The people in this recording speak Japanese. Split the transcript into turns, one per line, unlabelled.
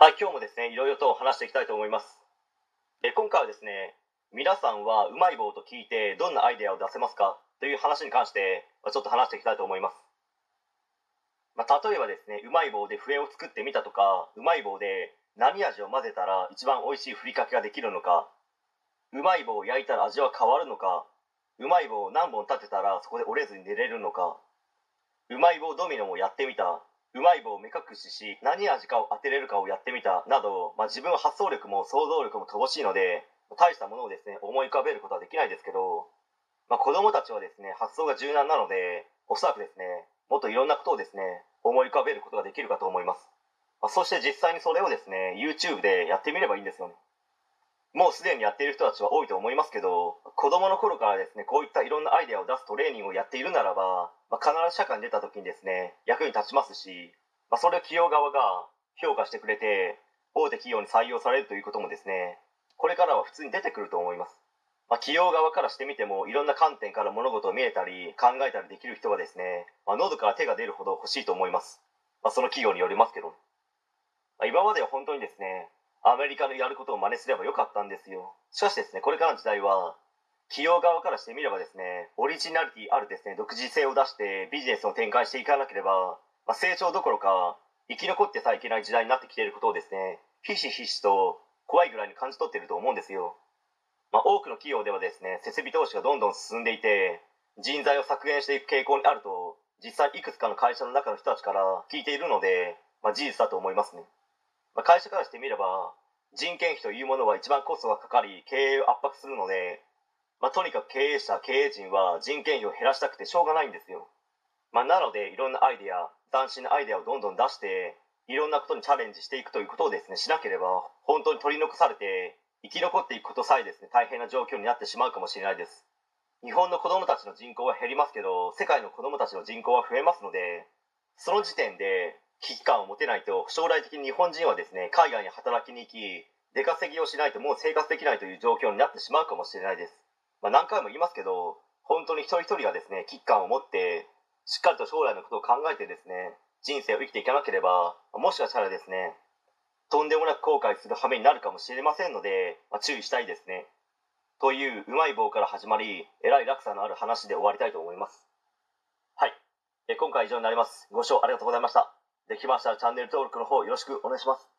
はい、今日もですね、いろいろと話していきたいと思います。え今回はですね、皆さんはうまい棒と聞いてどんなアイデアを出せますか？という話に関して、まちょっと話していきたいと思います。まあ、例えばですね、うまい棒で笛を作ってみたとか、うまい棒で何味を混ぜたら一番美味しいふりかけができるのか、うまい棒を焼いたら味は変わるのか、うまい棒を何本立てたらそこで折れずに寝れるのか、うまい棒ドミノもやってみた、うまい棒を目隠しし何味かを当てれるかをやってみたなど、まあ、自分は発想力も想像力も乏しいので大したものをですね思い浮かべることはできないですけど、まあ、子供たちはですね発想が柔軟なのでおそらくですねもっといろんなことをですね思い浮かべることができるかと思います、まあ、そして実際にそれをですね YouTube でやってみればいいんですよね。もうすでにやっている人たちは多いと思いますけど子供の頃からですねこういったいろんなアイデアを出すトレーニングをやっているならば、まあ、必ず社会に出た時にですね役に立ちますし、まあ、それを企業側が評価してくれて大手企業に採用されるということもですねこれからは普通に出てくると思います、まあ、企業側からしてみてもいろんな観点から物事を見えたり考えたりできる人はですね、まあ、喉から手が出るほど欲しいと思います、まあ、その企業によりますけど、まあ、今までは本当にですねアメリカのやることを真似すればよかったんですよ。しかしですねこれからの時代は企業側からしてみればですねオリジナリティあるですね独自性を出してビジネスを展開していかなければ、まあ、成長どころか生き残ってさえいけない時代になってきていることをですねひしひしと怖いぐらいに感じ取っていると思うんですよ、まあ、多くの企業ではですね設備投資がどんどん進んでいて人材を削減していく傾向にあると実際いくつかの会社の中の人たちから聞いているので、まあ、事実だと思いますね、まあ、会社からしてみれば人件費というものは一番コストがかかり経営を圧迫するので、まあ、とにかく経営者経営陣は人件費を減らしたくてしょうがないんですよ、まあ、なのでいろんなアイデア斬新なアイデアをどんどん出していろんなことにチャレンジしていくということをですねしなければ本当に取り残されて生き残っていくことさえですね大変な状況になってしまうかもしれないです。日本の子供たちの人口は減りますけど世界の子供たちの人口は増えますのでその時点で危機感を持てないと将来的に日本人はですね海外に働きに行き出稼ぎをしないともう生活できないという状況になってしまうかもしれないです、まあ、何回も言いますけど本当に一人一人がですね危機感を持ってしっかりと将来のことを考えてですね人生を生きていかなければもしかしたらですねとんでもなく後悔する羽目になるかもしれませんので、まあ、注意したいですねといううまい棒から始まりえらい落差のある話で終わりたいと思います。はい。え今回以上になります。ご視聴ありがとうございました。できましたらチャンネル登録の方よろしくお願いします。